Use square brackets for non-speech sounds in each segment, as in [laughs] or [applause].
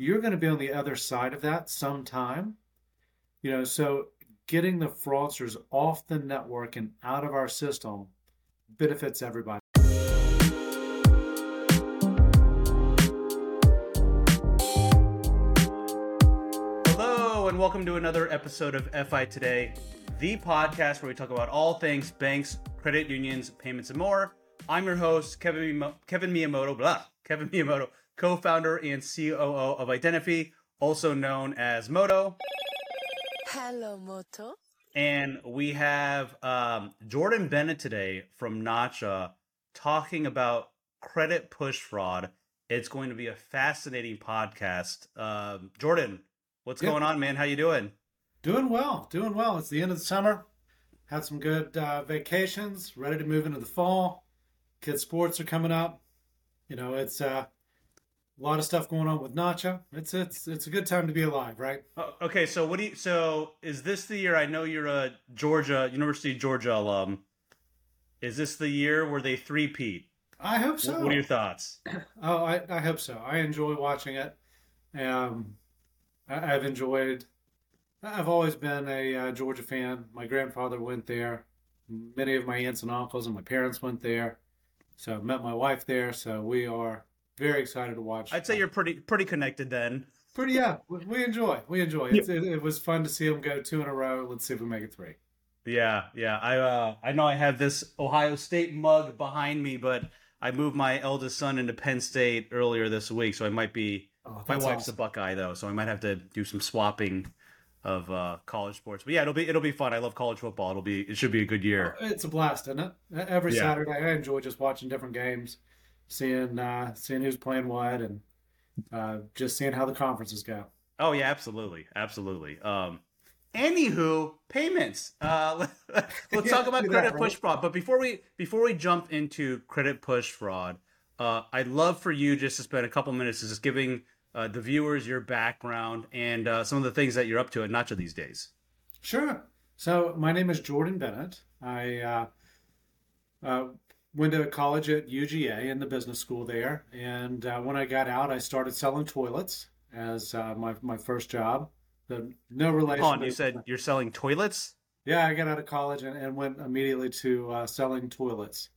you're going to be on the other side of that sometime. You know, so getting the fraudsters off the network and out of our system benefits everybody. Hello, and welcome to another episode of FI Today, the podcast where we talk about all things banks, credit unions, payments, and more. I'm your host, Kevin, Kevin Miyamoto, blah, Kevin Miyamoto, co-founder and COO of Identifee, also known as Moto. Hello, Moto. And we have um, Jordan Bennett today from Nacha talking about credit push fraud. It's going to be a fascinating podcast. Um, Jordan, what's going on, man? How you doing? Doing well, doing well. It's the end of the summer. Had some good uh, vacations. Ready to move into the fall. Kids' sports are coming up. You know, it's uh, a lot of stuff going on with Nacha. It's it's it's a good time to be alive, right? Oh, okay, so what do you? So is this the year? I know you're a Georgia University of Georgia alum. Is this the year where they three-peat? I hope so. What what are your thoughts? [coughs] Oh, I, I hope so. I enjoy watching it. Um, I, I've enjoyed. I've always been a uh, Georgia fan. My grandfather went there. Many of my aunts and uncles and my parents went there. So I met my wife there. So we are very excited to watch. I'd say you're pretty pretty connected then. pretty. Yeah, we, enjoy. We enjoy. It's, it, it was fun to see them go two in a row. Let's see if we make it three. Yeah, yeah. I uh, I know I have this Ohio State mug behind me, but I moved my eldest son into Penn State earlier this week, so I might be. Oh, my wife's awesome. a Buckeye though, so I might have to do some swapping of uh, college sports. But yeah, it'll be it'll be fun. I love college football. It'll be it should be a good year. It's a blast, isn't it? Every Yeah. Saturday, I enjoy just watching different games, seeing uh, seeing who's playing what, and uh, just seeing how the conferences go. Oh yeah, absolutely, absolutely. Um, anywho, payments. Uh, [laughs] let's talk about [laughs] credit right? push fraud. But before we before we jump into credit push fraud, uh, I'd love for you just to spend a couple minutes just giving uh, the viewers your background and uh, some of the things that you're up to at Nacha these days. Sure. So my name is Jordan Bennett. I uh, uh, went to college at UGA in the business school there, and uh, when I got out, I started selling toilets as uh, my my first job. The, no relation. Hold on, you said you're selling toilets. Yeah, I got out of college and, and went immediately to uh, selling toilets,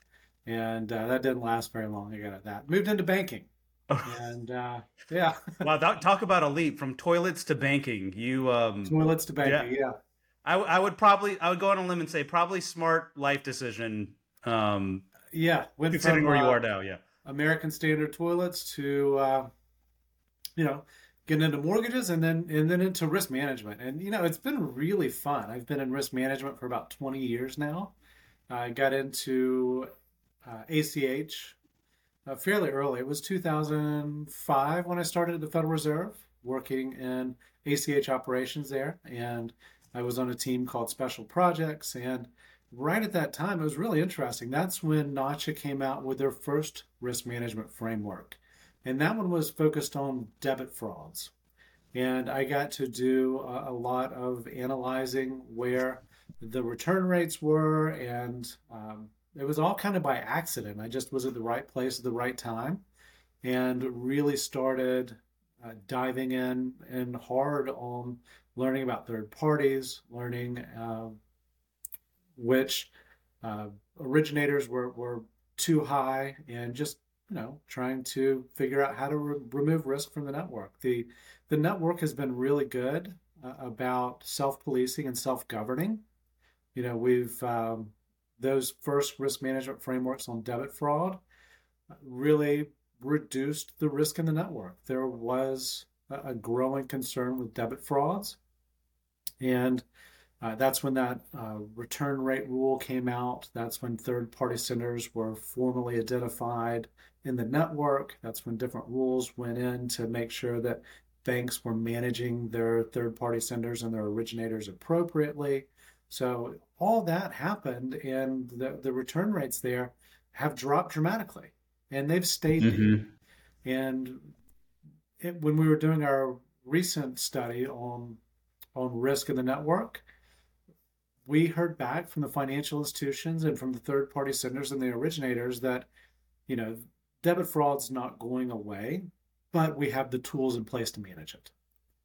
and uh, that didn't last very long. I got at that. Moved into banking, [laughs] and uh, yeah, [laughs] Wow, that, talk about a leap from toilets to banking. You um, toilets to banking. Yeah, I, I would probably I would go on a limb and say probably smart life decision. Um, yeah. Went considering from, where you uh, are now, yeah. American Standard toilets to uh, you know getting into mortgages and then and then into risk management. And you know it's been really fun. I've been in risk management for about 20 years now. I got into uh, ach uh, fairly early. It was 2005 when i started at the federal reserve working in ach operations there. And i was on a team called special projects. And right at that time, it was really interesting. That's when Nacha came out with their first risk management framework. And that one was focused on debit frauds. And I got to do a, a lot of analyzing where the return rates were. And um, it was all kind of by accident. I just was at the right place at the right time and really started uh, diving in and hard on learning about third parties, learning. Uh, which uh, originators were, were too high and just you know trying to figure out how to re- remove risk from the network. The the network has been really good uh, about self-policing and self-governing. You know we've um, those first risk management frameworks on debit fraud really reduced the risk in the network. There was a, a growing concern with debit frauds. And uh, that's when that uh, return rate rule came out. That's when third party senders were formally identified in the network. That's when different rules went in to make sure that banks were managing their third party senders and their originators appropriately. So all that happened, and the, the return rates there have dropped dramatically, and they've stayed Mhm. and it, when we were doing our recent study on on risk in the network, we heard back from the financial institutions and from the third party senders and the originators that you know debit fraud's not going away but we have the tools in place to manage it.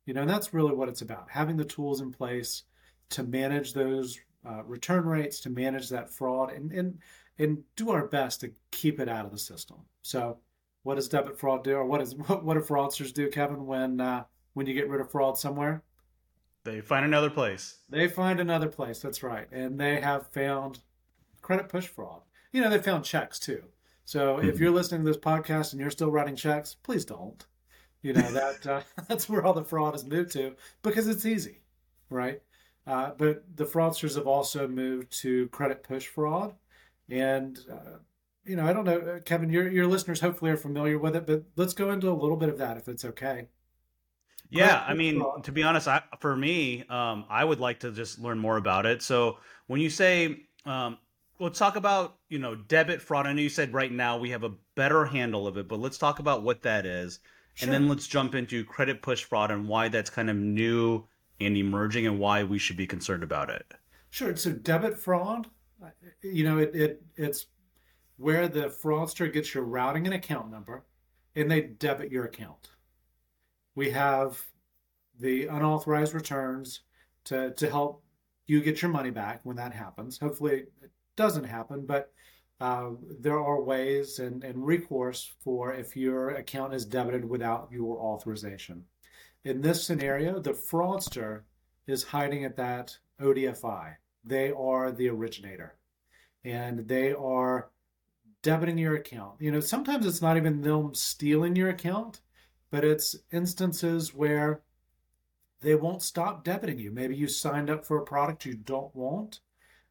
You know, and that's really what it's about having the tools in place to manage those uh, return rates, to manage that fraud, and, and, and do our best to keep it out of the system. So, what does debit fraud do, or what is [laughs] what, what do fraudsters do, Kevin, when uh, when you get rid of fraud somewhere? They find another place. They find another place. That's right, and they have found credit push fraud. You know, they found checks too. So mm-hmm. if you're listening to this podcast and you're still writing checks, please don't. You know that uh, [laughs] that's where all the fraud has moved to because it's easy, right? Uh, but the fraudsters have also moved to credit push fraud, and uh, you know I don't know, uh, Kevin, your your listeners hopefully are familiar with it, but let's go into a little bit of that if it's okay. Yeah, I mean, to be honest, I, for me, um, I would like to just learn more about it. So when you say um, let's talk about you know debit fraud. I know you said right now we have a better handle of it, but let's talk about what that is, sure. and then let's jump into credit push fraud and why that's kind of new and emerging, and why we should be concerned about it. Sure. So debit fraud, you know, it, it it's where the fraudster gets your routing and account number, and they debit your account. We have the unauthorized returns to to help you get your money back when that happens. Hopefully, it doesn't happen, but uh, there are ways and, and recourse for if your account is debited without your authorization. In this scenario, the fraudster is hiding at that ODFI. They are the originator and they are debiting your account. You know, sometimes it's not even them stealing your account, but it's instances where they won't stop debiting you. Maybe you signed up for a product you don't want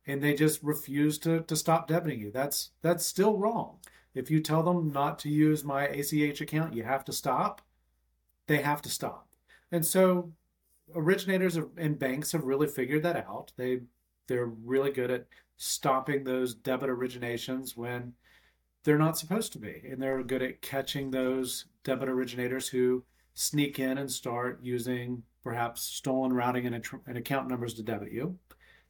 and they just refuse to, to stop debiting you. That's that's still wrong. If you tell them not to use my ACH account, you have to stop. They have to stop. And so originators and banks have really figured that out. They they're really good at stopping those debit originations when they're not supposed to be. And they're good at catching those debit originators who sneak in and start using perhaps stolen routing and, and account numbers to debit you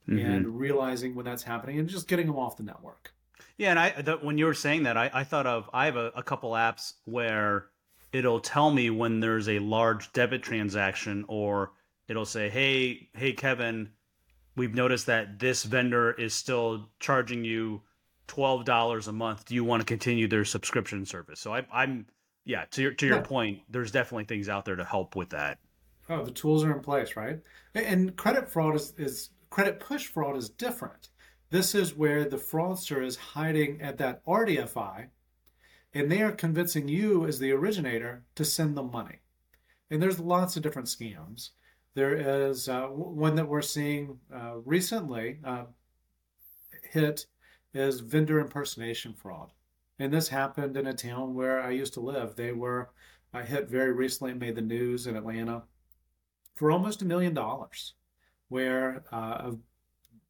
mm-hmm. and realizing when that's happening and just getting them off the network. Yeah, and I the, when you were saying that, I, I thought of I have a, a couple apps where it'll tell me when there's a large debit transaction, or it'll say, "Hey, hey, Kevin, we've noticed that this vendor is still charging you twelve dollars a month. Do you want to continue their subscription service?" So I, am yeah. To your to your yeah. point, there's definitely things out there to help with that. Oh, the tools are in place, right? And credit fraud is is Credit push fraud is different. This is where the fraudster is hiding at that RDFI and they are convincing you as the originator to send them money. And there's lots of different scams. There is uh, one that we're seeing uh, recently uh, hit is vendor impersonation fraud. And this happened in a town where I used to live. They were I hit very recently, and made the news in Atlanta for almost a million dollars where uh,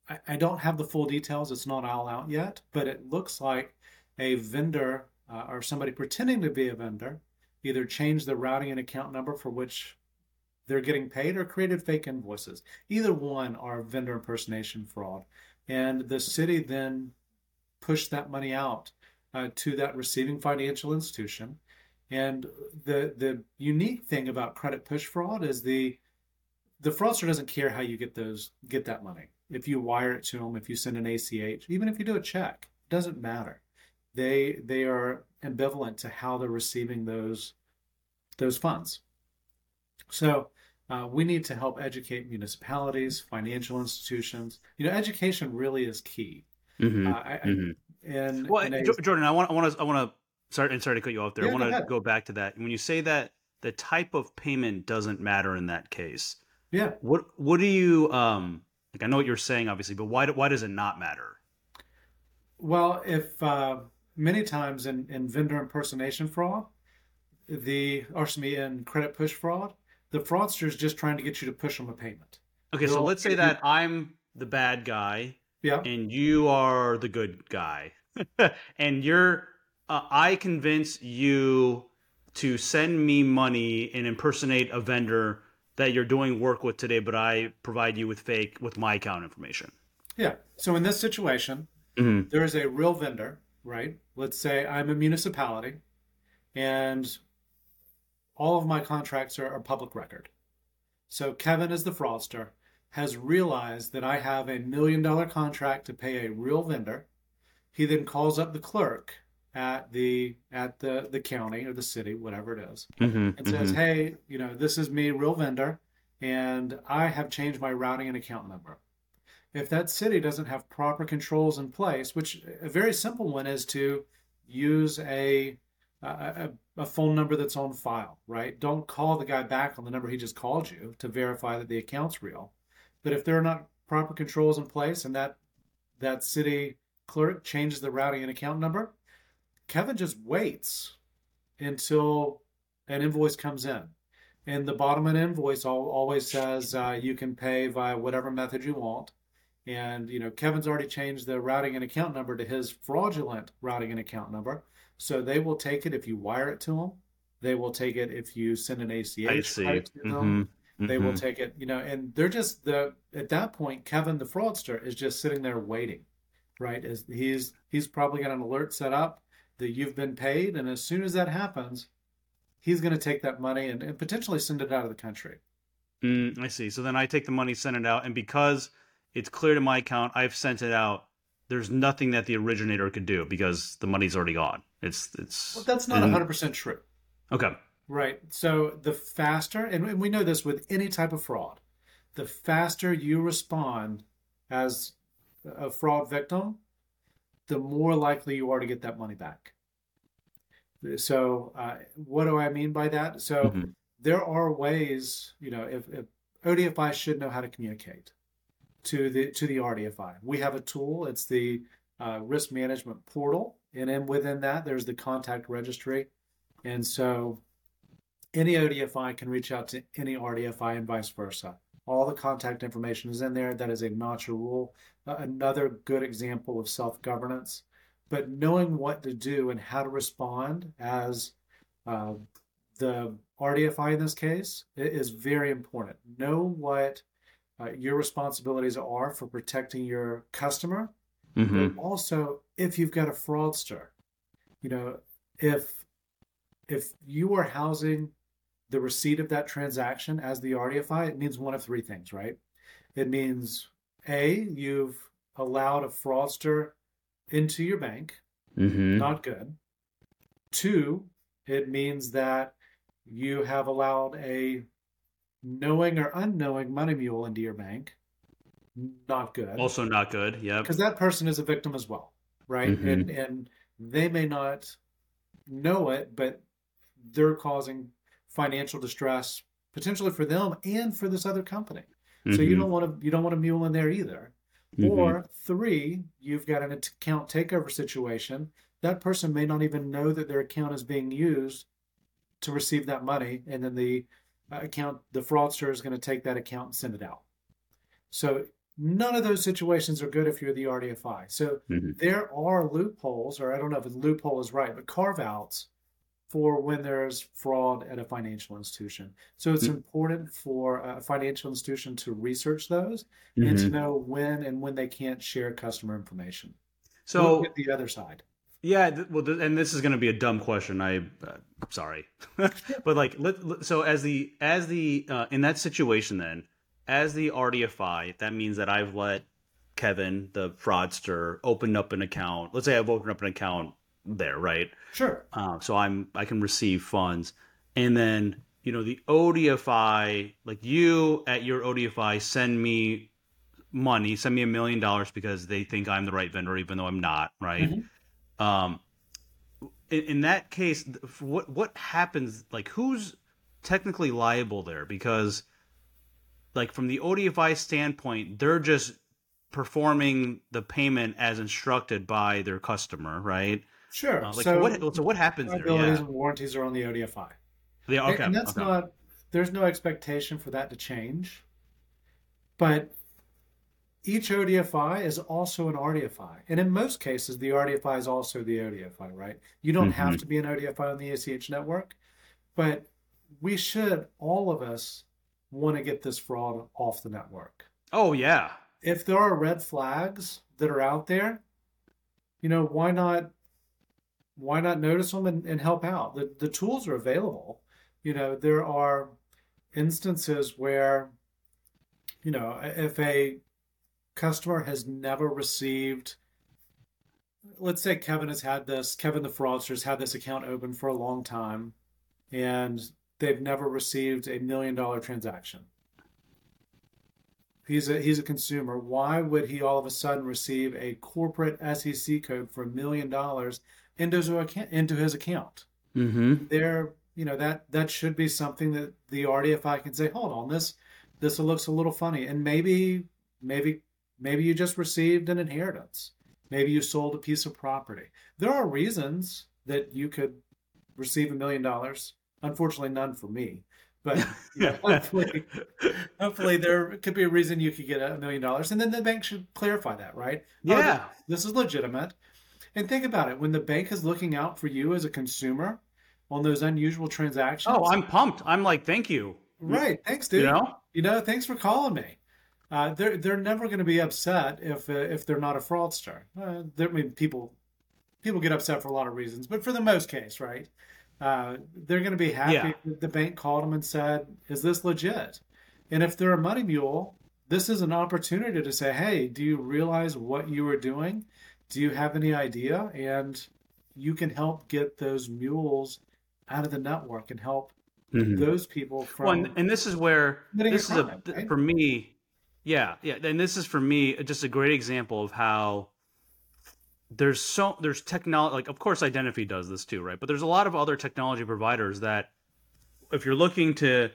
I, I, don't have the full details. It's not all out yet, but it looks like a vendor uh, or somebody pretending to be a vendor either changed the routing and account number for which they're getting paid or created fake invoices. Either one are vendor impersonation fraud. And the city then pushed that money out uh, to that receiving financial institution. And the the unique thing about credit push fraud is the the fraudster doesn't care how you get those get that money. If you wire it to them, if you send an ACH, even if you do a check, it doesn't matter. They they are ambivalent to how they're receiving those those funds. So uh, we need to help educate municipalities, financial institutions. You know, education really is key. Mm-hmm. Uh, I, mm-hmm. and, well, and Jordan, I want I want to I want to sorry and sorry to cut you off there. Yeah, I want to go back to that. When you say that the type of payment doesn't matter in that case, yeah. What What do you um like? I know what you're saying, obviously, but why why does it not matter? Well, if uh, many times in, in vendor impersonation fraud, the or me in credit push fraud, the fraudster is just trying to get you to push them a payment. Okay, They'll, so let's say that I'm the bad guy, yeah, and you are the good guy, [laughs] and you're uh, I convince you to send me money and impersonate a vendor that you're doing work with today, but I provide you with fake with my account information. Yeah. So in this situation, mm-hmm. there is a real vendor, right? Let's say I'm a municipality, and all of my contracts are, are public record. So Kevin, is the fraudster, has realized that I have a million dollar contract to pay a real vendor. He then calls up the clerk at the at the the county or the city, whatever it is, Mm-hmm, and says, "Hey, you know, this is me, real vendor, and I have changed my routing and account number." If that city doesn't have proper controls in place, which a very simple one is to use a a, a phone number that's on file, right? Don't call the guy back on the number he just called you to verify that the account's real. But if there are not proper controls in place and that that city clerk changes the routing and account number, Kevin just waits until an invoice comes in. And the bottom of an invoice always says uh, you can pay via whatever method you want. And you know Kevin's already changed the routing and account number to his fraudulent routing and account number. So they will take it if you wire it to them. They will take it if you send an ACH I see. to them. Mm-hmm. They will take it, you know, and they're just the at that point, Kevin the fraudster is just sitting there waiting, right? As he's he's probably got an alert set up that you've been paid, and as soon as that happens, he's going to take that money and, and potentially send it out of the country. Mm, I see. So then I take the money, send it out, and because it's clear to my account, I've sent it out. There's nothing that the originator could do because the money's already gone. It's it's. Well, that's not and- 100% true. Okay. Right. So the faster, and we know this with any type of fraud, the faster you respond as a fraud victim, the more likely you are to get that money back. So, uh, what do I mean by that? So, Mhm. there are ways, you know, if, if ODFI should know how to communicate to the to the RDFI. We have a tool. It's the uh, risk management portal, and then within that, there's the contact registry, and so any ODFI can reach out to any RDFI and vice versa. All the contact information is in there. That is a Nacha rule. Uh, another good example of self governance. But knowing what to do and how to respond as uh, the RDFI in this case is very important. Know what uh, your responsibilities are for protecting your customer, hmm but also if you've got a fraudster. You know, if if you are housing the receipt of that transaction as the RDFI, it means one of three things, right? It means A, you've allowed a fraudster into your bank, hmm not good. Two, it means that you have allowed a knowing or unknowing money mule into your bank, not good Also not good. yeah. because that person is a victim as well, right? Mhm. And and they may not know it, but they're causing financial distress potentially for them and for this other company. So you Mhm. don't want to you don't want a mule in there either. Mhm. Or three, you've got an account takeover situation. That person may not even know that their account is being used to receive that money, and then the uh, account, the fraudster is going to take that account and send it out. So none of those situations are good if you're the RDFI. So Mhm. there are loopholes, or I don't know if a loophole is right, but carve outs for when there's fraud at a financial institution. So it's Mm. important for a financial institution to research those and to Mhm. know when and when they can't share customer information. So Look at the other side. Yeah, th- well, th- and this is going to be a dumb question. I, uh, sorry, [laughs] but like, let, let- so as the as the uh, in that situation, then as the RDFI, that means that I've let Kevin, the fraudster, open up an account. Let's say I've opened up an account there, right? Sure. Uh, so I'm I can receive funds, and then you know the ODFI, like you at your ODFI, send me money, send me a million dollars because they think I'm the right vendor, even though I'm not, right? Mhm. Um, in, in that case, what what happens? Like, who's technically liable there? Because, like, from the ODFI standpoint, they're just performing the payment as instructed by their customer, right? Sure. Uh, like, so what? So what happens there? Yeah. and warranties are on the ODFI. And- Okay. and that's okay. not there's no expectation for that to change. But each ODFI is also an RDFI. And in most cases, the RDFI is also the ODFI, right? You don't have Mhm. to be an ODFI on the ACH network, but we should, all of us, want to get this fraud off the network. Oh yeah. If there are red flags that are out there, you know, why not why not notice them and, and help out? The the tools are available. you know, there are instances where, you know, if a customer has never received, let's say Kevin has had this, Kevin the fraudster has had this account open for a long time, and they've never received a million dollar transaction. He's a he's a consumer. Why would he all of a sudden receive a corporate SEC code for a million dollars into his account? Into his account? Mm-hmm. There, you know that that should be something that the RDFI can say, hold on, this this looks a little funny, and maybe maybe maybe you just received an inheritance, maybe you sold a piece of property. There are reasons that you could receive a million dollars. Unfortunately, none for me. But you know, [laughs] hopefully, hopefully there could be a reason you could get a million dollars, and then the bank should clarify that, right? Oh, Yeah. this is legitimate. And think about it: when the bank is looking out for you as a consumer on those unusual transactions. Oh, I'm pumped. I'm like, thank you. right. Thanks, dude. You know? You know, thanks for calling me. Uh, they're they're never going to be upset if uh, if they're not a fraudster. Uh, I mean, people people get upset for a lot of reasons, but for the most case, right? Uh, they're going to be happy Yeah. that the bank called them and said, "Is this legit?" And if they're a money mule, this is an opportunity to say, "Hey, do you realize what you are doing? Do you have any idea?" And you can help get those mules out of the network and help Mhm. those people from. Well, and, and this is where Committing a this is a right? for me. Yeah, yeah, and this is for me just a great example of how there's so there's technology. Like, of course, Identity does this too, right? But there's a lot of other technology providers that, if you're looking to,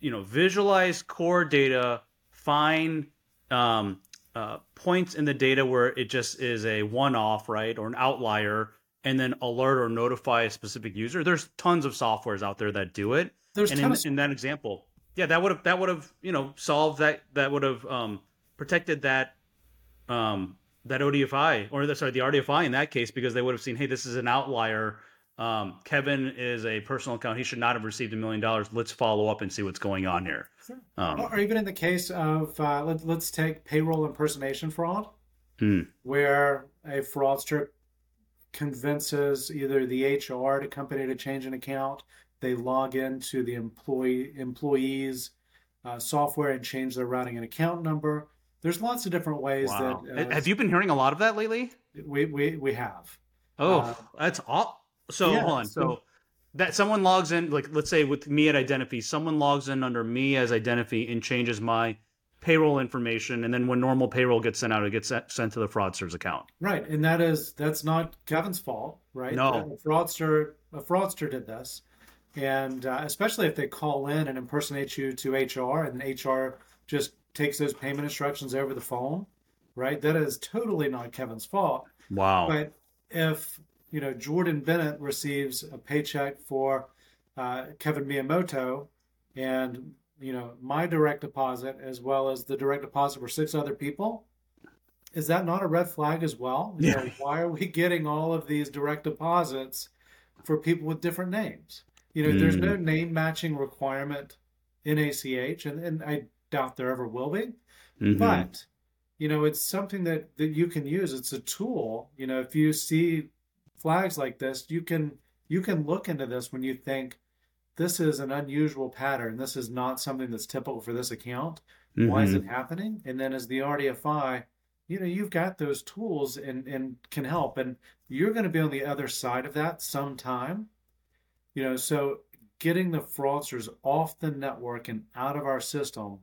you know, visualize core data, find um, uh, points in the data where it just is a one-off, right, or an outlier, and then alert or notify a specific user. There's tons of softwares out there that do it There's and in, tons- in that example, yeah, that would have that would have you know solved that that would have um, protected that um, that ODFI or the, sorry the RDFI in that case because they would have seen hey this is an outlier. Um, Kevin is a personal account. He should not have received a million dollars. Let's follow up and see what's going on here. Um, Or even in the case of, uh, let, let's take payroll impersonation fraud, Hmm. where a fraudster convinces either the HR to company to change an account, they log into the employee employees uh, software and change their routing and account number. There's lots of different ways wow. that uh, have you been hearing a lot of that lately? we, we we have. Oh, Uh, that's all. So yeah, hold on. so- So, that someone logs in, like let's say with me at Identity, someone logs in under me as Identity and changes my payroll information, and then when normal payroll gets sent out, it gets sent sent to the fraudster's account. Right, and that is that's not Kevin's fault, right? No. a fraudster a fraudster did this, and uh, especially if they call in and impersonate you to HR, and HR just takes those payment instructions over the phone, right? That is totally not Kevin's fault. Wow. But if you know Jordan Bennett receives a paycheck for uh, Kevin Miyamoto, and you know my direct deposit as well as the direct deposit for six other people, is that not a red flag as well? You Yeah. know, why are we getting all of these direct deposits for people with different names? You know, there's no name matching requirement in ACH, and, and I doubt there ever will be Mhm. but you know it's something that that you can use it's a tool you know if you see flags like this you can you can look into this when you think this is an unusual pattern. This is not something that's typical for this account. Why is it mm-hmm. happening? And then as the rdfi you know you've got those tools and and can help. And you're going to be on the other side of that sometime. You know so getting the fraudsters off the network and out of our system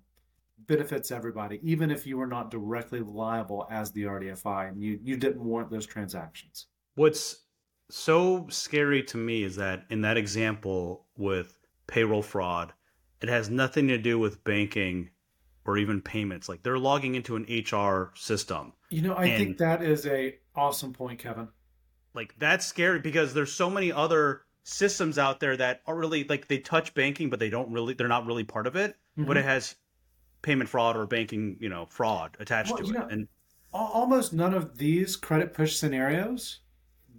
benefits everybody, even if you were not directly liable as the RDFI and you, you didn't warrant those transactions. What's so scary to me is that in that example with payroll fraud, it has nothing to do with banking or even payments. Like they're logging into an HR system. You know, I And- think that is a awesome point, Kevin. Like that's scary because there's so many other systems out there that are really like they touch banking, but they don't really they're not really part of it. But it mm-hmm. has payment fraud or banking, you know, fraud attached Well, to it. know- and Almost none of these credit push scenarios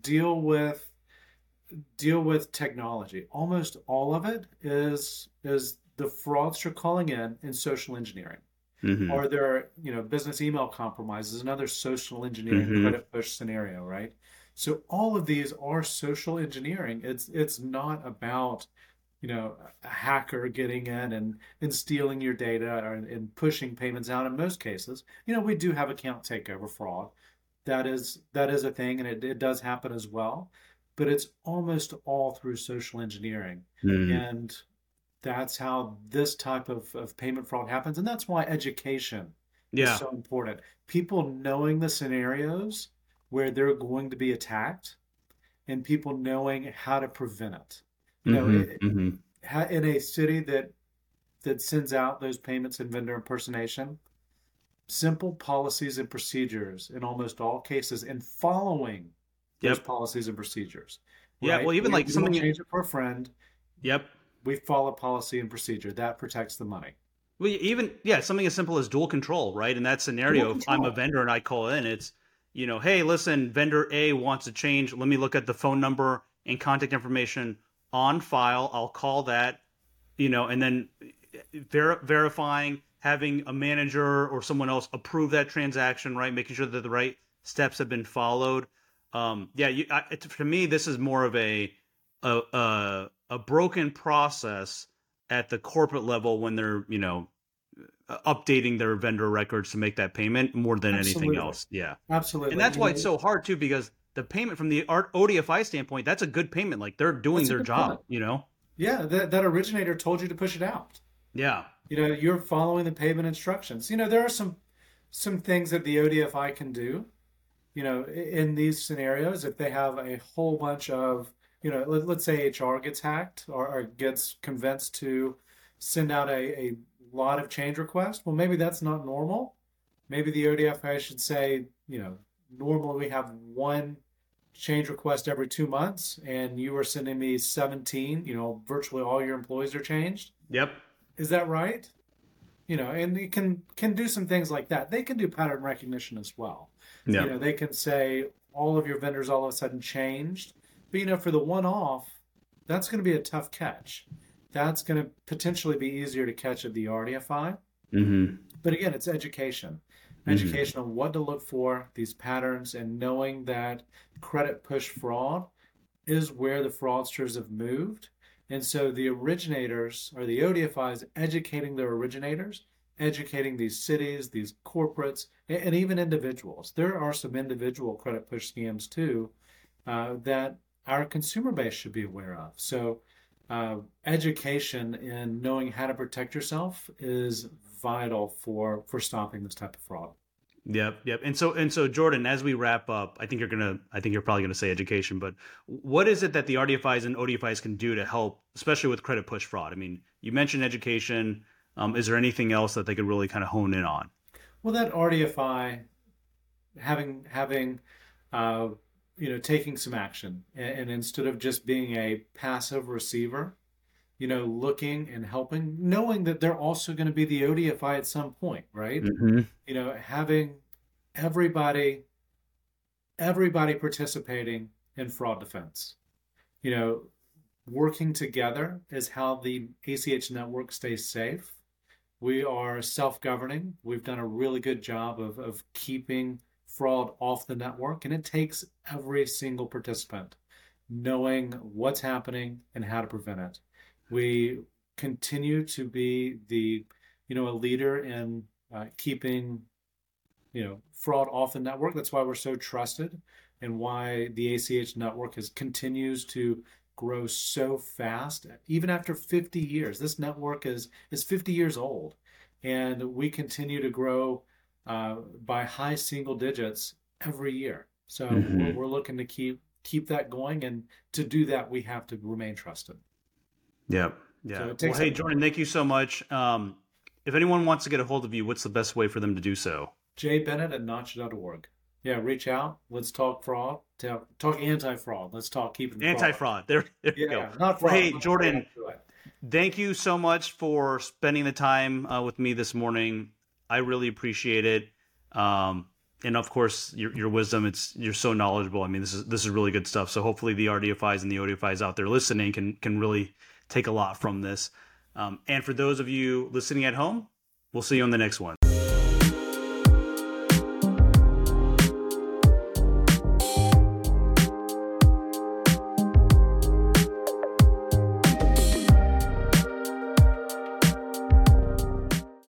deal with deal with technology. Almost all of it is is the frauds you're calling in in social engineering. Mhm. or there are you know business email compromises another social engineering Mhm. credit push scenario right so all of these are social engineering it's it's not about you know, a hacker getting in and, and stealing your data or, and pushing payments out. In most cases, you know, we do have account takeover fraud. That is that is a thing, and it, it does happen as well. But it's almost all through social engineering, Mm. and that's how this type of, of payment fraud happens. And that's why education Yeah. is so important. People knowing the scenarios where they're going to be attacked, and people knowing how to prevent it. You know, Mhm, it- mhm. in a city that that sends out those payments and vendor impersonation, simple policies and procedures in almost all cases, and following those policies and procedures. Yeah, right? well, even We- like we something you- change it for a friend. Yep. We follow policy and procedure that protects the money. Well, even yeah, something as simple as dual control, right? In that scenario, if I'm a vendor and I call in, it's you know, hey, listen, vendor A wants to change. Let me look at the phone number and contact information on file. I'll call that, you know, and then eh, eh, ver- verifying, having a manager or someone else approve that transaction, right? Making sure that the right steps have been followed. Um, yeah, you, I, it, for me, this is more of a a, a a broken process at the corporate level when they're you know updating their vendor records to make that payment more than anything else. Yeah, Absolutely. and that's why it's so hard too because the payment from the art ODFI standpoint, that's a good payment. Like they're doing That's their job, payment. you know. Yeah, that, that originator told you to push it out. Yeah. You know, you're following the payment instructions. You know, there are some some things that the ODFI can do. You know, in these scenarios, if they have a whole bunch of, you know, let, let's say HR gets hacked or, or gets convinced to send out a, a lot of change requests, well, maybe that's not normal. Maybe the ODFI should say, you know, normally we have one change request every two months, and you are sending me 17, you know, virtually all your employees are changed. Yep. Is that right? You know, and you can can do some things like that. They can do pattern recognition as well. Yeah. You know, they can say all of your vendors all of a sudden changed. But you know, for the one off, that's going to be a tough catch. That's going to potentially be easier to catch at the RDFI. Mm-hmm. But again, it's education. Mhm. Education on what to look for, these patterns, and knowing that credit push fraud is where the fraudsters have moved. And so the originators or the ODFIs educating their originators, educating these cities, these corporates, and even individuals. There are some individual credit push scams too uh, that our consumer base should be aware of. So uh, education in knowing how to protect yourself is vital for for stopping this type of fraud. Yep, yep. And so and so Jordan, as we wrap up, I think you're gonna I think you're probably gonna say education, but what is it that the RDFIs and ODFIs can do to help, especially with credit push fraud? I mean, you mentioned education. Um, is there anything else that they could really kind of hone in on? Well, that RDFI having having uh, you know taking some action and, and instead of just being a passive receiver, you know, looking and helping, knowing that they're also going to be the ODFI at some point, right? Mm-hmm. you know having everybody everybody participating in fraud defense you know working together is how the ACH network stays safe we are self-governing we've done a really good job of, of keeping fraud off the network and it takes every single participant knowing what's happening and how to prevent it we continue to be the you know a leader in uh, keeping you know fraud off the network. That's why we're so trusted and why the ACH network has continues to grow so fast even after 50 years. This network is is 50 years old and we continue to grow uh, by high single digits every year. So Mhm. we're, we're looking to keep keep that going and to do that we have to remain trusted Yep. Yeah. So well, hey, Jordan, thank you so much. Um, if anyone wants to get a hold of you, what's the best way for them to do so? Jay Bennett at nacha.org. Yeah, reach out. Let's talk fraud. Talk, talk anti-fraud. Let's talk keeping fraud. Anti-fraud. There, there you go. not Well, hey, not Jordan, fraud. thank you so much for spending the time uh, with me this morning. I really appreciate it. Um, and of course, your, your wisdom. It's you're so knowledgeable. I mean, this is this is really good stuff. So hopefully, the RDFIs and the ODFIs out there listening can can really take a lot from this. Um, and for those of you listening at home, we'll see you on the next one.